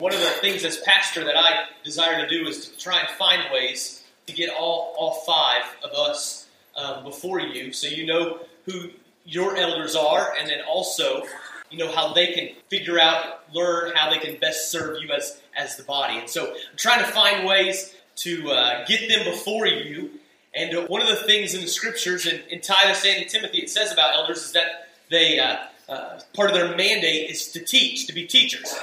One of the things as pastor that I desire to do is to try and find ways to get all, all five of us um, before you so you know who your elders are and then also you know how they can figure out learn how they can best serve you as as the body. And so i'm trying to find ways to uh, get them before you. And uh, one of the things in the scriptures in, in titus and in timothy it says about elders is that they uh, uh part of their mandate is to teach to be teachers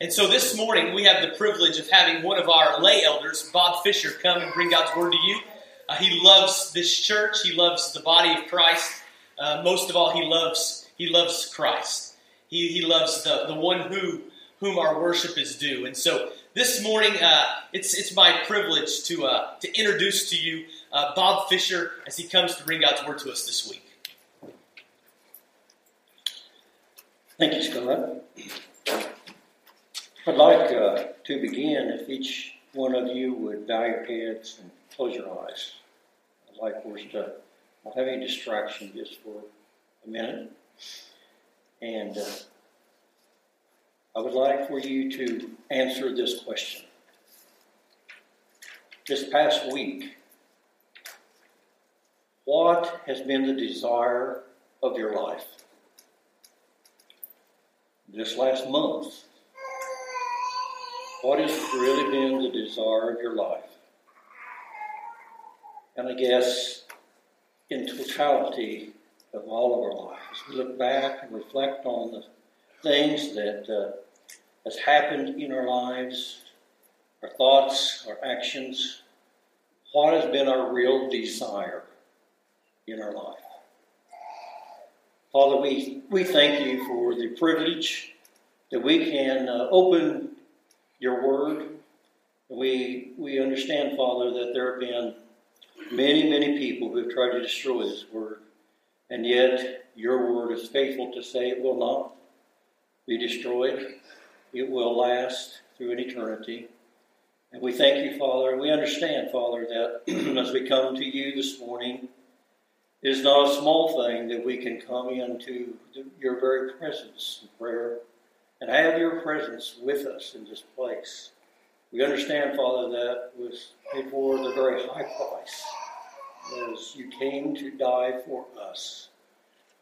and so this morning we have the privilege of having one of our lay elders bob fisher come and bring god's word to you uh, he loves this church he loves the body of christ uh, most of all he loves he loves christ he, he loves the, the one who whom our worship is due. And so this morning, uh, it's, it's my privilege to, uh, to introduce to you uh, Bob Fisher as he comes to bring God's word to us this week. Thank you, Scott. I'd like uh, to begin if each one of you would bow your heads and close your eyes. I'd like for us to not have any distraction just for a minute. And uh, I would like for you to answer this question. This past week, what has been the desire of your life? This last month, what has really been the desire of your life? And I guess in totality, of all of our lives. We look back and reflect on the things that uh, has happened in our lives, our thoughts, our actions. What has been our real desire in our life? Father, we, we thank you for the privilege that we can uh, open your word. We, we understand, Father, that there have been many, many people who have tried to destroy this word. And yet, your word is faithful to say it will not be destroyed. It will last through an eternity. And we thank you, Father, and we understand, Father, that as we come to you this morning, it is not a small thing that we can come into your very presence in prayer and have your presence with us in this place. We understand, Father, that was paid for the very high price as you came to die for us.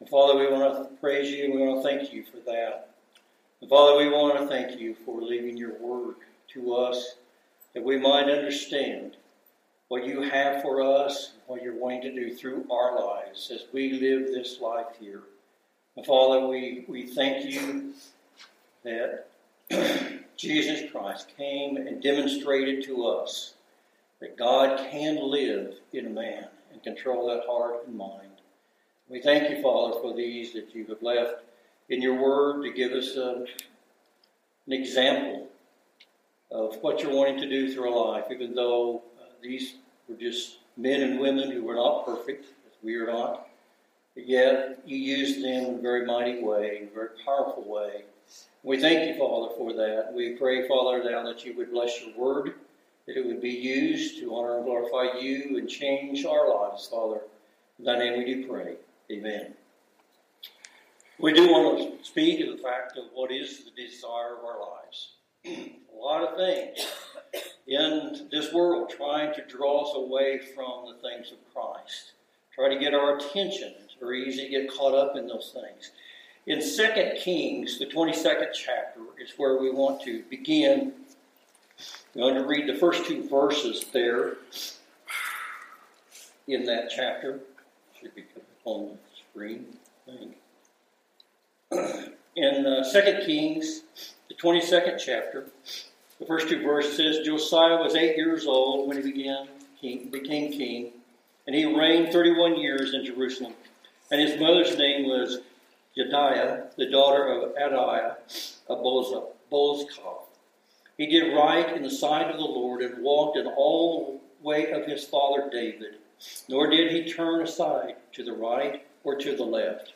And Father, we want to praise you and we want to thank you for that. And Father, we want to thank you for leaving your word to us that we might understand what you have for us what you're wanting to do through our lives as we live this life here. And Father, we, we thank you that Jesus Christ came and demonstrated to us that God can live in a man and control that heart and mind. We thank you, Father, for these that you have left in your word to give us a, an example of what you're wanting to do through our life, even though uh, these were just men and women who were not perfect, as we are not. But yet, you used them in a very mighty way, in a very powerful way. We thank you, Father, for that. We pray, Father, now that you would bless your word that it would be used to honor and glorify you and change our lives, Father. In thy name we do pray. Amen. We do want to speak of the fact of what is the desire of our lives. A lot of things in this world trying to draw us away from the things of Christ, try to get our attention. It's very easy to get caught up in those things. In 2 Kings, the 22nd chapter, is where we want to begin I'm going to read the first two verses there in that chapter. Should be on the screen. In uh, 2 Kings, the 22nd chapter, the first two verses says Josiah was eight years old when he began king, became king, and he reigned 31 years in Jerusalem. And his mother's name was Jediah, the daughter of Adiah, of Bozkath. He did right in the sight of the Lord and walked in all the way of his father David, nor did he turn aside to the right or to the left.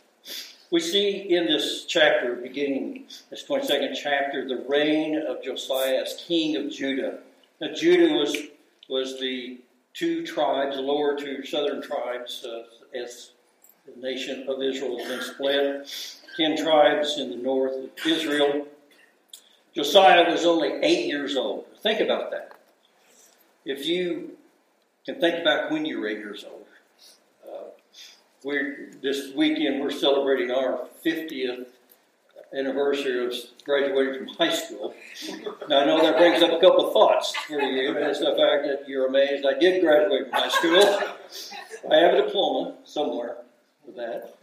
We see in this chapter, beginning this 22nd chapter, the reign of Josiah as king of Judah. Now, Judah was, was the two tribes, the lower two southern tribes, uh, as the nation of Israel has been split. Ten tribes in the north of Israel Josiah was only eight years old. Think about that. If you can think back when you were eight years old, uh, we're this weekend we're celebrating our 50th anniversary of graduating from high school. Now I know that brings up a couple of thoughts for you, it's the fact that you're amazed I did graduate from high school. I have a diploma somewhere with that,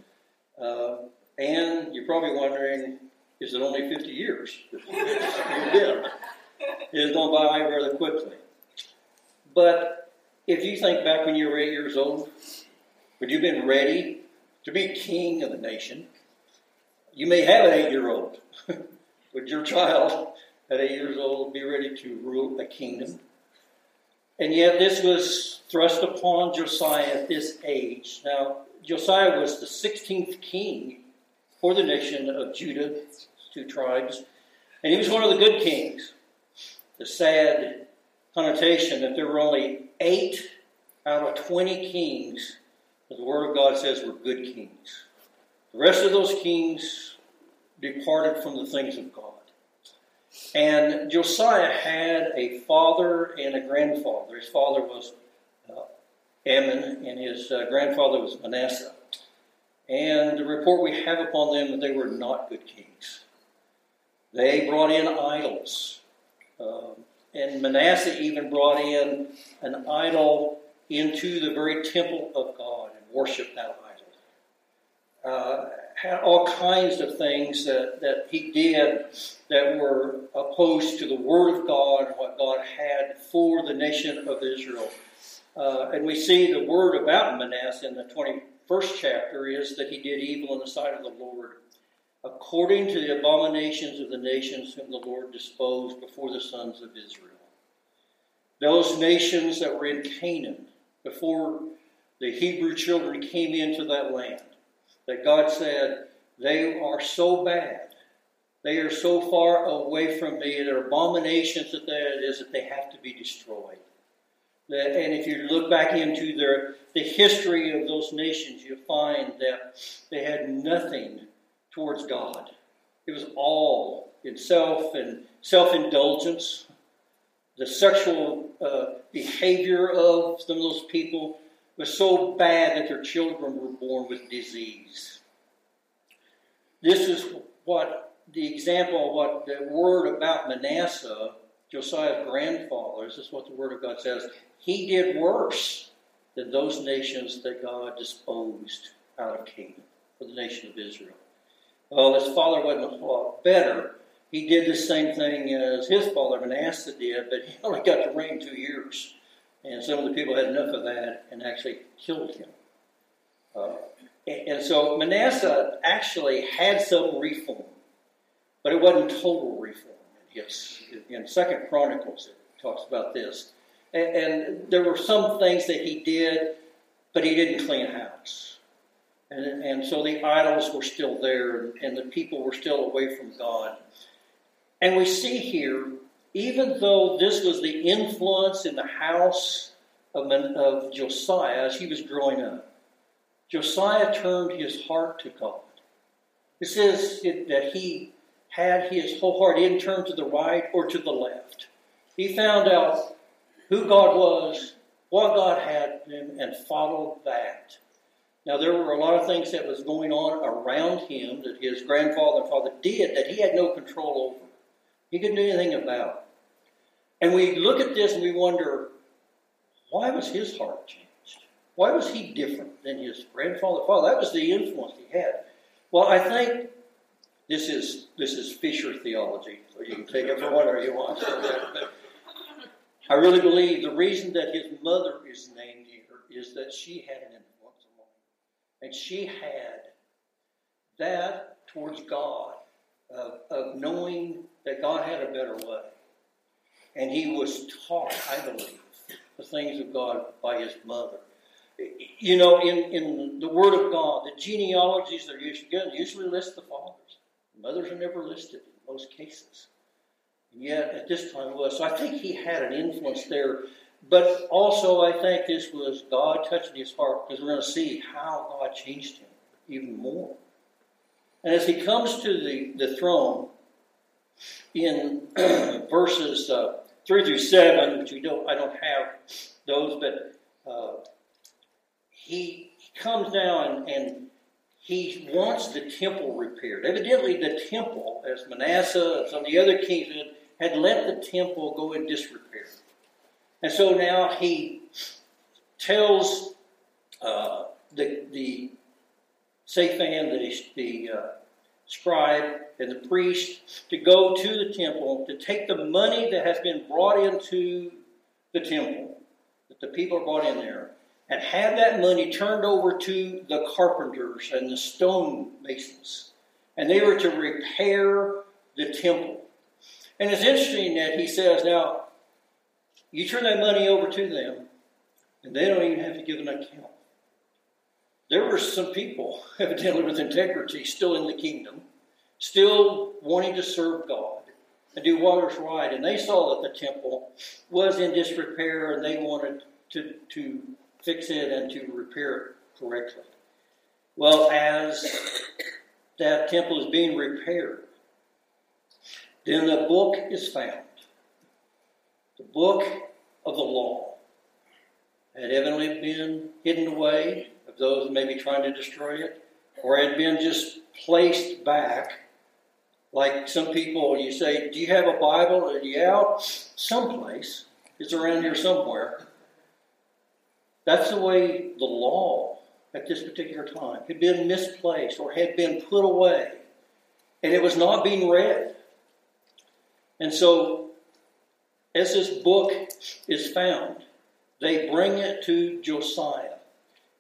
uh, and you're probably wondering is it only 50 years? it did. It has gone by rather quickly. But if you think back when you were eight years old, would you have been ready to be king of the nation? You may have an eight year old. would your child at eight years old be ready to rule a kingdom? And yet, this was thrust upon Josiah at this age. Now, Josiah was the 16th king for the nation of Judah, two tribes. And he was one of the good kings. The sad connotation that there were only eight out of 20 kings that the Word of God says were good kings. The rest of those kings departed from the things of God. And Josiah had a father and a grandfather. His father was uh, Amon, and his uh, grandfather was Manasseh. And the report we have upon them that they were not good kings. They brought in idols. Um, and Manasseh even brought in an idol into the very temple of God and worshiped that idol. Uh, had all kinds of things that, that he did that were opposed to the Word of God and what God had for the nation of Israel. Uh, and we see the word about Manasseh in the 21st chapter is that he did evil in the sight of the Lord, according to the abominations of the nations whom the Lord disposed before the sons of Israel. Those nations that were in Canaan before the Hebrew children came into that land, that God said, they are so bad. They are so far away from me. They're abominations that it is that they have to be destroyed. And if you look back into their, the history of those nations, you'll find that they had nothing towards God. It was all in self and self indulgence. The sexual uh, behavior of some of those people was so bad that their children were born with disease. This is what the example what the word about Manasseh, Josiah's grandfather, this is what the word of God says. He did worse than those nations that God disposed out of Canaan for the nation of Israel. Well, his father wasn't a lot better. He did the same thing as his father Manasseh did, but he only got to reign two years. And some of the people had enough of that and actually killed him. Uh, and so Manasseh actually had some reform, but it wasn't total reform. Yes, in Second Chronicles it talks about this, and, and, there were some things that he did, but he didn't clean house, and, and so the idols were still there, and, the people were still away from God. And we see here, even though this was the influence in the house of, of Josiah as he was growing up, Josiah turned his heart to God. It says that he had his whole heart. in didn't turn to the right or to the left. He found out who God was, what God had him, and followed that. Now, there were a lot of things that was going on around him that his grandfather and father did that he had no control over. He couldn't do anything about. And we look at this and we wonder, why was his heart changed? Why was he different than his grandfather? Father, that was the influence he had. Well, I think this is this is Fisher theology, so you can take it for whatever you want. I really believe the reason that his mother is named here is that she had an influence on him, and she had that towards God of, of knowing that God had a better way, and he was taught, I believe, the things of God by his mother you know, in, in the Word of God, the genealogies that are usually given usually list the fathers. Mothers are never listed in most cases. And yet, at this time, was. So I think he had an influence there. But also, I think this was God touching his heart because we're going to see how God changed him even more. And as he comes to the, the throne, in verses uh, three through seven, which we don't, I don't have those, but uh, he, he comes down and, and he wants the temple repaired. Evidently, the temple, as Manasseh and some of the other kings had, let the temple go in disrepair. And so now he tells uh, the, the the, the uh, scribe, and the priest to go to the temple to take the money that has been brought into the temple, that the people brought in there, and have that money turned over to the carpenters and the stone masons. And they were to repair the temple. And it's interesting that he says, now, you turn that money over to them, and they don't even have to give an account. There were some people, evidently with integrity, still in the kingdom, still wanting to serve God and do what was right. And they saw that the temple was in disrepair and they wanted to, to fix it and to repair it correctly. Well, as that temple is being repaired, then the book is found. The book of the law had evidently been hidden away of those maybe trying to destroy it, or had been just placed back. Like some people, you say, Do you have a Bible? And yeah, someplace. It's around here somewhere. That's the way the law at this particular time had been misplaced or had been put away, and it was not being read. And so, as this book is found, they bring it to Josiah,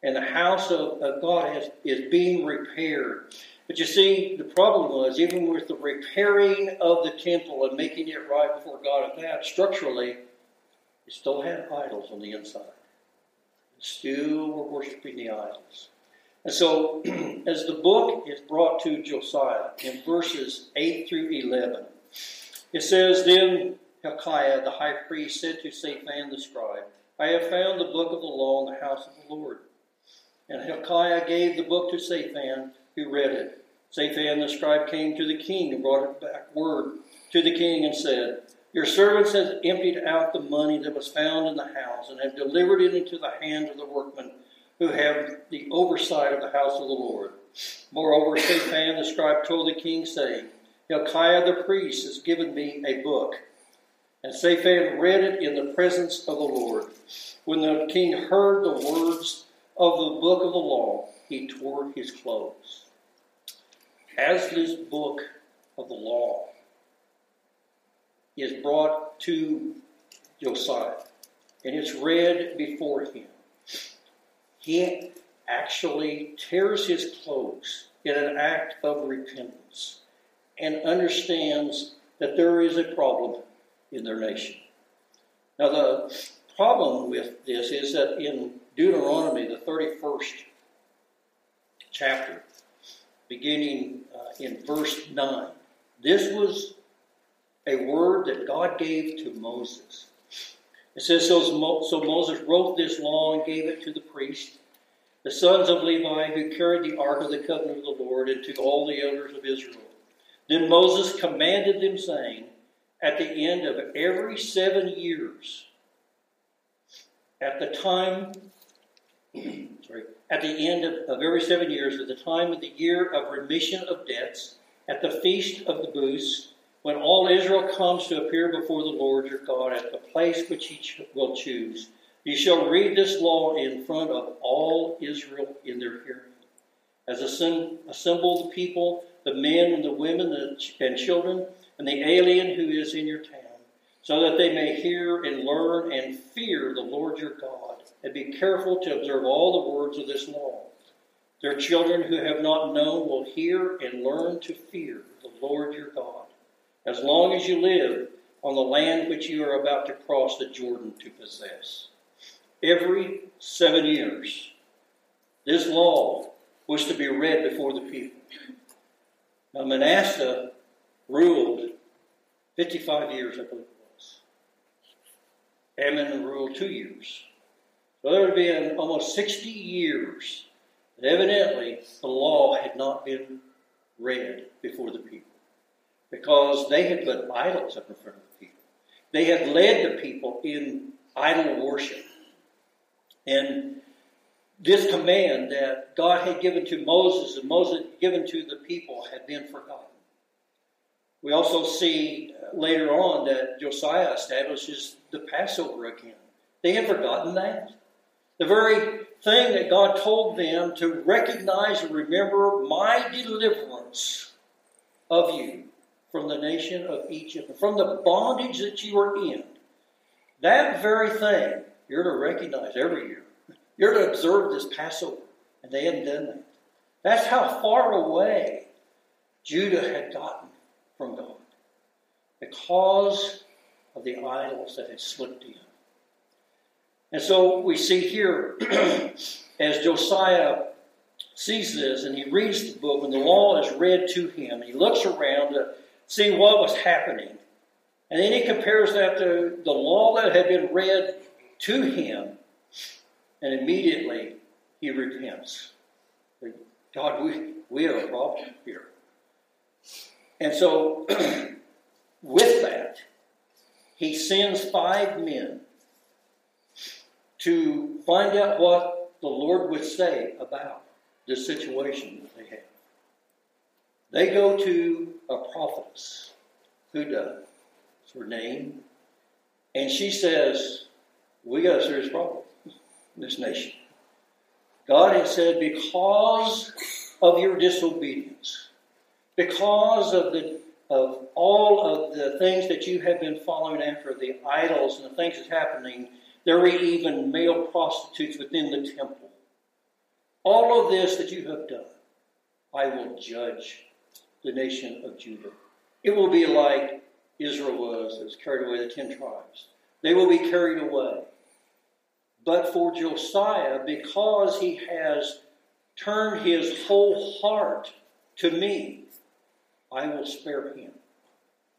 and the house of, of God has, is being repaired. But you see, the problem was, even with the repairing of the temple and making it right before God and that, structurally, it still had idols on the inside still were worshiping the idols. And so, as the book is brought to Josiah in verses 8 through 11, it says, Then Hilkiah the high priest said to Shaphan the scribe, I have found the book of the law in the house of the Lord. And Hilkiah gave the book to Shaphan, who read it. Shaphan the scribe came to the king and brought it back word to the king and said, your servants have emptied out the money that was found in the house and have delivered it into the hand of the workmen who have the oversight of the house of the Lord. Moreover, Shaphan the scribe told the king, saying, Hilkiah the priest has given me a book. And Shaphan read it in the presence of the Lord. When the king heard the words of the book of the law, he tore his clothes. As this book of the law is brought to Josiah and it's read before him. He actually tears his clothes in an act of repentance and understands that there is a problem in their nation. Now, the problem with this is that in Deuteronomy, the 31st chapter, beginning uh, in verse 9, this was a word that God gave to Moses. It says, so, so Moses wrote this law and gave it to the priest, the sons of Levi, who carried the ark of the covenant of the Lord, and to all the elders of Israel. Then Moses commanded them, saying, At the end of every seven years, at the time, sorry, at the end of, of every seven years, at the time of the year of remission of debts, at the feast of the booths, when all Israel comes to appear before the Lord your God at the place which he will choose, you shall read this law in front of all Israel in their hearing. As assemble the people, the men and the women and children, and the alien who is in your town, so that they may hear and learn and fear the Lord your God, and be careful to observe all the words of this law. Their children who have not known will hear and learn to fear the Lord your God as long as you live on the land which you are about to cross the Jordan to possess. Every seven years, this law was to be read before the people. Now, Manasseh ruled 55 years, I believe it was. Amon ruled two years. So there had been almost 60 years that evidently the law had not been read before the people. Because they had put idols up in front of the people. They had led the people in idol worship. And this command that God had given to Moses and Moses given to the people had been forgotten. We also see later on that Josiah establishes the Passover again. They had forgotten that. The very thing that God told them to recognize and remember my deliverance of you from the nation of Egypt, from the bondage that you were in. That very thing you're to recognize every year. You're to observe this Passover. And they hadn't done that. That's how far away Judah had gotten from God because of the idols that had slipped in. And so we see here, as Josiah sees this and he reads the book, when the law is read to him, he looks around to see what was happening. And then he compares that to the law that had been read to him, and immediately he repents. God, we, we have a problem here. And so, with that, he sends five men to find out what the Lord would say about the situation that they have. They go to a prophetess Huldah's. Her name. And she says, We got a serious problem in this nation. God has said, because of your disobedience, because of the of all of the things that you have been following after, the idols and the things that's happening, there were even male prostitutes within the temple. All of this that you have done, I will judge the nation of Judah. It will be like Israel was, that was carried away the ten tribes. They will be carried away. But for Josiah, because he has turned his whole heart to me, I will spare him.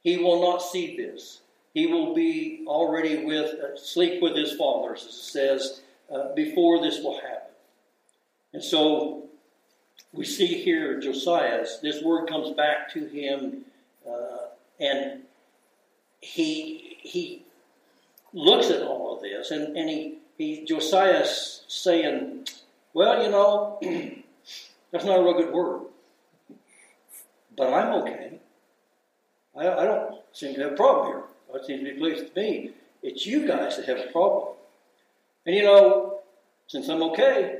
He will not see this. He will be already with uh, sleep with his fathers, as it says, uh, before this will happen. And so we see here Josiah, this word comes back to him, uh, and he he looks at all of this, and, and he, he Josiah's saying, Well, you know, that's not a real good word. But I'm okay. I, I don't seem to have a problem here. God seems to be pleased with me. It's you guys that have a problem. And you know, since I'm okay,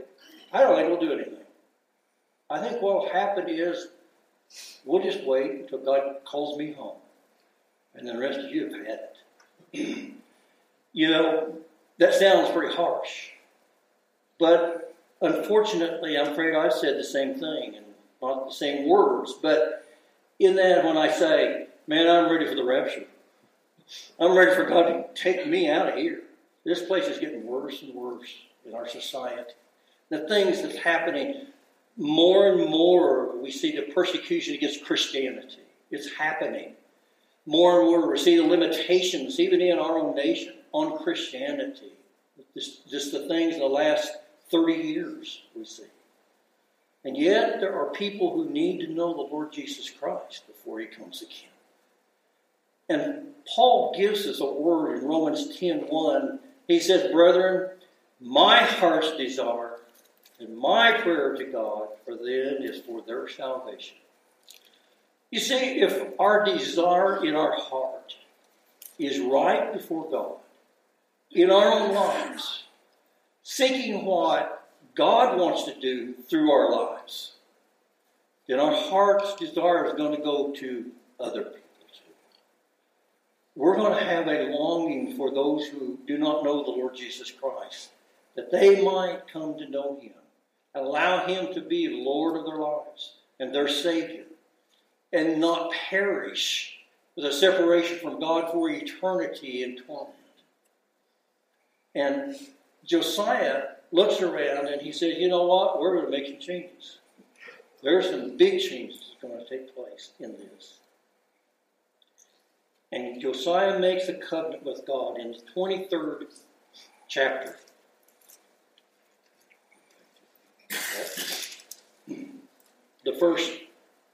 I don't think we'll do anything. I think what will happen is we'll just wait until God calls me home. And then the rest of you have had it. you know, that sounds pretty harsh. But unfortunately, I'm afraid I've said the same thing and not the same words. But in that, when I say, man, I'm ready for the rapture, I'm ready for God to take me out of here. This place is getting worse and worse in our society. The things that's happening, more and more we see the persecution against Christianity. It's happening. More and more we see the limitations, even in our own nation, on Christianity. Just, just the things in the last 30 years we see. And yet there are people who need to know the Lord Jesus Christ before he comes again. And Paul gives us a word in Romans 10.1. He says, Brethren, my heart's desire and my prayer to God for them is for their salvation. You see, if our desire in our heart is right before God, in our own lives, seeking what God wants to do through our lives, then our heart's desire is going to go to other people too. we're going to have a longing for those who do not know the Lord Jesus Christ, that they might come to know Him, allow Him to be Lord of their lives and their Savior, and not perish with a separation from God for eternity in torment. And Josiah looks around and he says, You know what? We're going to make some changes. There are some big changes going to take place in this. And Josiah makes a covenant with God in the 23rd chapter. The first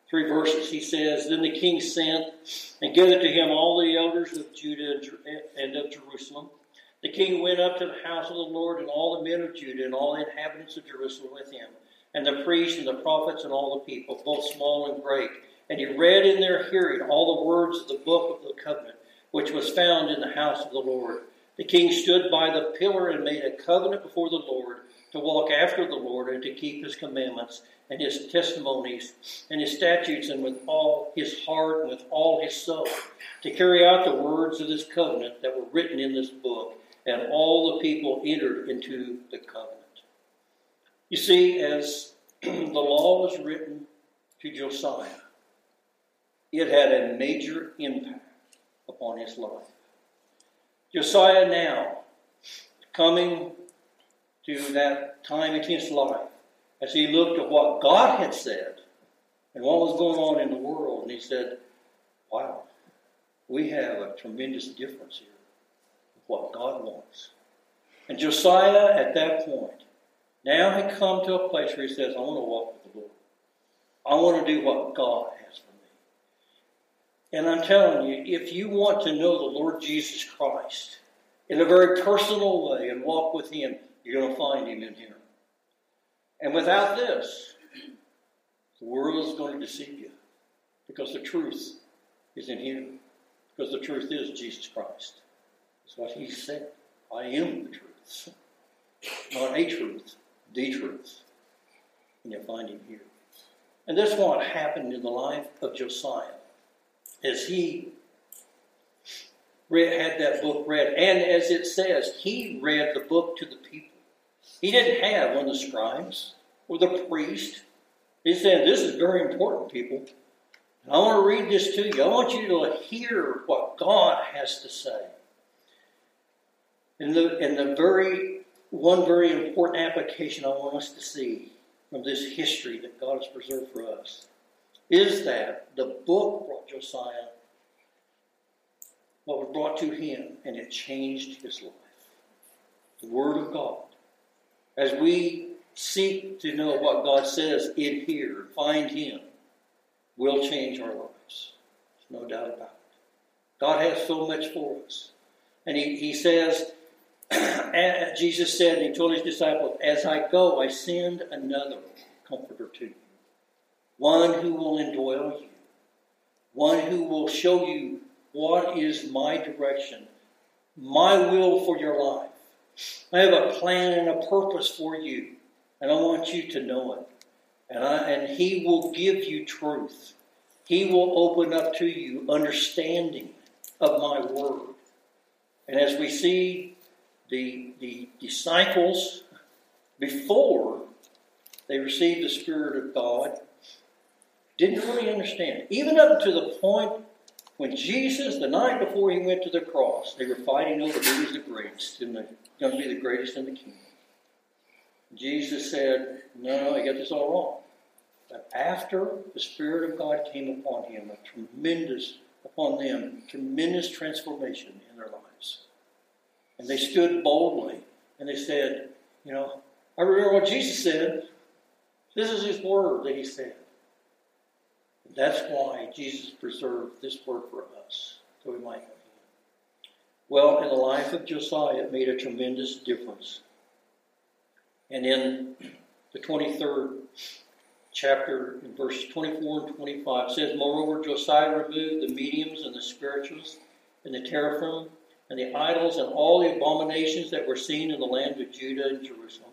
three verses. He says, Then the king sent and gathered to him all the elders of Judah and of Jerusalem. The king went up to the house of the Lord, and all the men of Judah and all the inhabitants of Jerusalem with him, and the priests and the prophets and all the people, both small and great. And he read in their hearing all the words of the book of the covenant, which was found in the house of the Lord. The king stood by the pillar and made a covenant before the Lord to walk after the Lord and to keep his commandments and his testimonies and his statutes and with all his heart and with all his soul to carry out the words of this covenant that were written in this book. And all the people entered into the covenant. You see, as the law was written to Josiah, it had a major impact upon his life. Josiah now, coming to that time in his life, as he looked at what God had said and what was going on in the world, and he said, Wow, we have a tremendous difference here with what God wants. And Josiah, at that point, now had come to a place where he says, I want to walk with the Lord. I want to do what God has for me. And I'm telling you, if you want to know the Lord Jesus Christ in a very personal way and walk with Him, you're going to find Him in here. And without this, the world is going to deceive you because the truth is in Him. Because the truth is Jesus Christ. That's what He said. I am the truth. Not a truth, the truth. And you'll find Him here. And that's what happened in the life of Josiah as he read, had that book read. And as it says, he read the book to the people. He didn't have one of the scribes or the priest. He said, This is very important, people. I want to read this to you. I want you to hear what God has to say. And the, and the very one very important application I want us to see from this history that God has preserved for us is that the book brought Josiah what was brought to him, and it changed his life. The Word of God. As we seek to know what God says in here, find Him, will change our lives. There's no doubt about it. God has so much for us. And He, he says, Jesus said, He told His disciples, As I go, I send another comforter to you, one who will indwell you, one who will show you what is my direction, my will for your life. I have a plan and a purpose for you, and I want you to know it. And, I, and He will give you truth. He will open up to you understanding of my word. And as we see the, the disciples before they received the Spirit of God, didn't really understand. Even up to the point when Jesus, the night before he went to the cross, they were fighting over who was the greatest and going to be the greatest in the kingdom. Jesus said, No, I got this all wrong. But after the Spirit of God came upon him, a tremendous, upon them, tremendous transformation in their lives. And they stood boldly and they said, You know, I remember what Jesus said. This is his word that he said. That's why Jesus preserved this word for us, so we might well, in the life of Josiah, it made a tremendous difference. And in the 23rd chapter, in verses 24 and 25, says, Moreover, Josiah removed the mediums and the spiritists and the teraphim and the idols and all the abominations that were seen in the land of Judah and Jerusalem,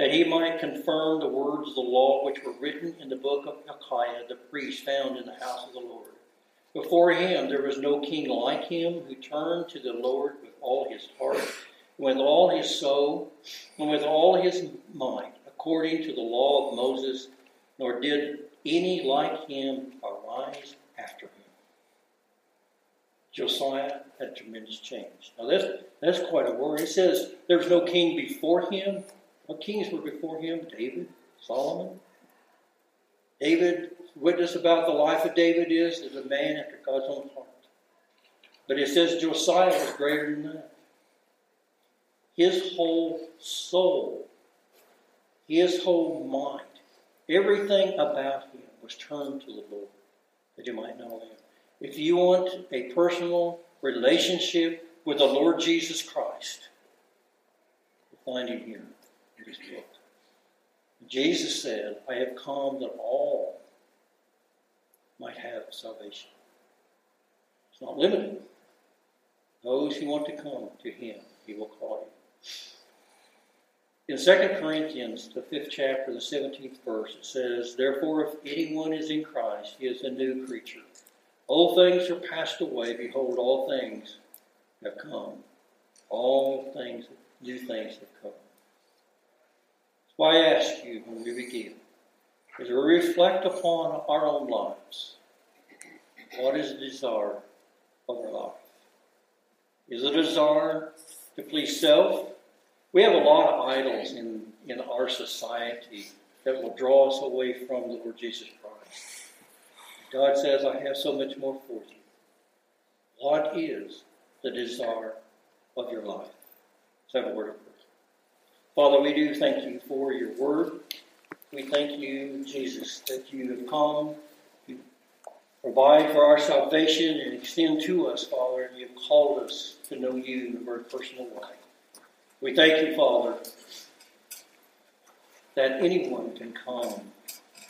that he might confirm the words of the law which were written in the book of Hilkiah, the priest found in the house of the Lord. Before him there was no king like him who turned to the Lord with all his heart, with all his soul, and with all his mind, according to the law of Moses, nor did any like him arise after him. Josiah had tremendous change. Now that's that's quite a word. It says there was no king before him. What kings were before him? David, Solomon. David witness about the life of David is, is a man after God's own heart. But it says Josiah was greater than that. His whole soul, his whole mind, everything about him was turned to the Lord, that you might know him. If you want a personal relationship with the Lord Jesus Christ, find him here. Jesus said, I have come that all might have salvation. It's not limited. Those who want to come to him, he will call you. In 2 Corinthians, the fifth chapter, the 17th verse, it says, Therefore, if anyone is in Christ, he is a new creature. Old things are passed away. Behold, all things have come. All things, new things have come. Why ask you when we begin, as we reflect upon our own lives, what is the desire of our life? Is it a desire to please self? We have a lot of idols in, in our society that will draw us away from the Lord Jesus Christ. God says, I have so much more for you. What is the desire of your life? Let's have a word of prayer. Father, we do thank you for your word. We thank you, Jesus, that you have come to provide for our salvation and extend to us, Father, and you've called us to know you in a very personal way. We thank you, Father, that anyone can come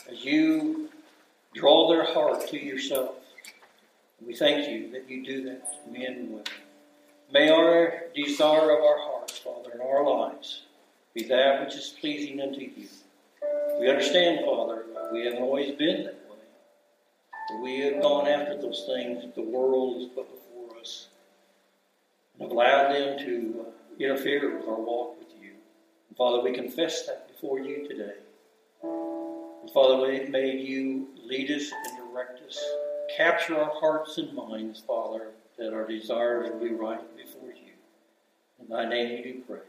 as you draw their heart to yourself. We thank you that you do that to men and women. May our desire of our hearts, Father, in our lives be that which is pleasing unto you. We understand, Father, we haven't always been that way. But we have gone after those things that the world has put before us and have allowed them to uh, interfere with our walk with you. And Father, we confess that before you today. And Father, may you lead us and direct us. Capture our hearts and minds, Father, that our desires will be right before you. In thy name we do pray.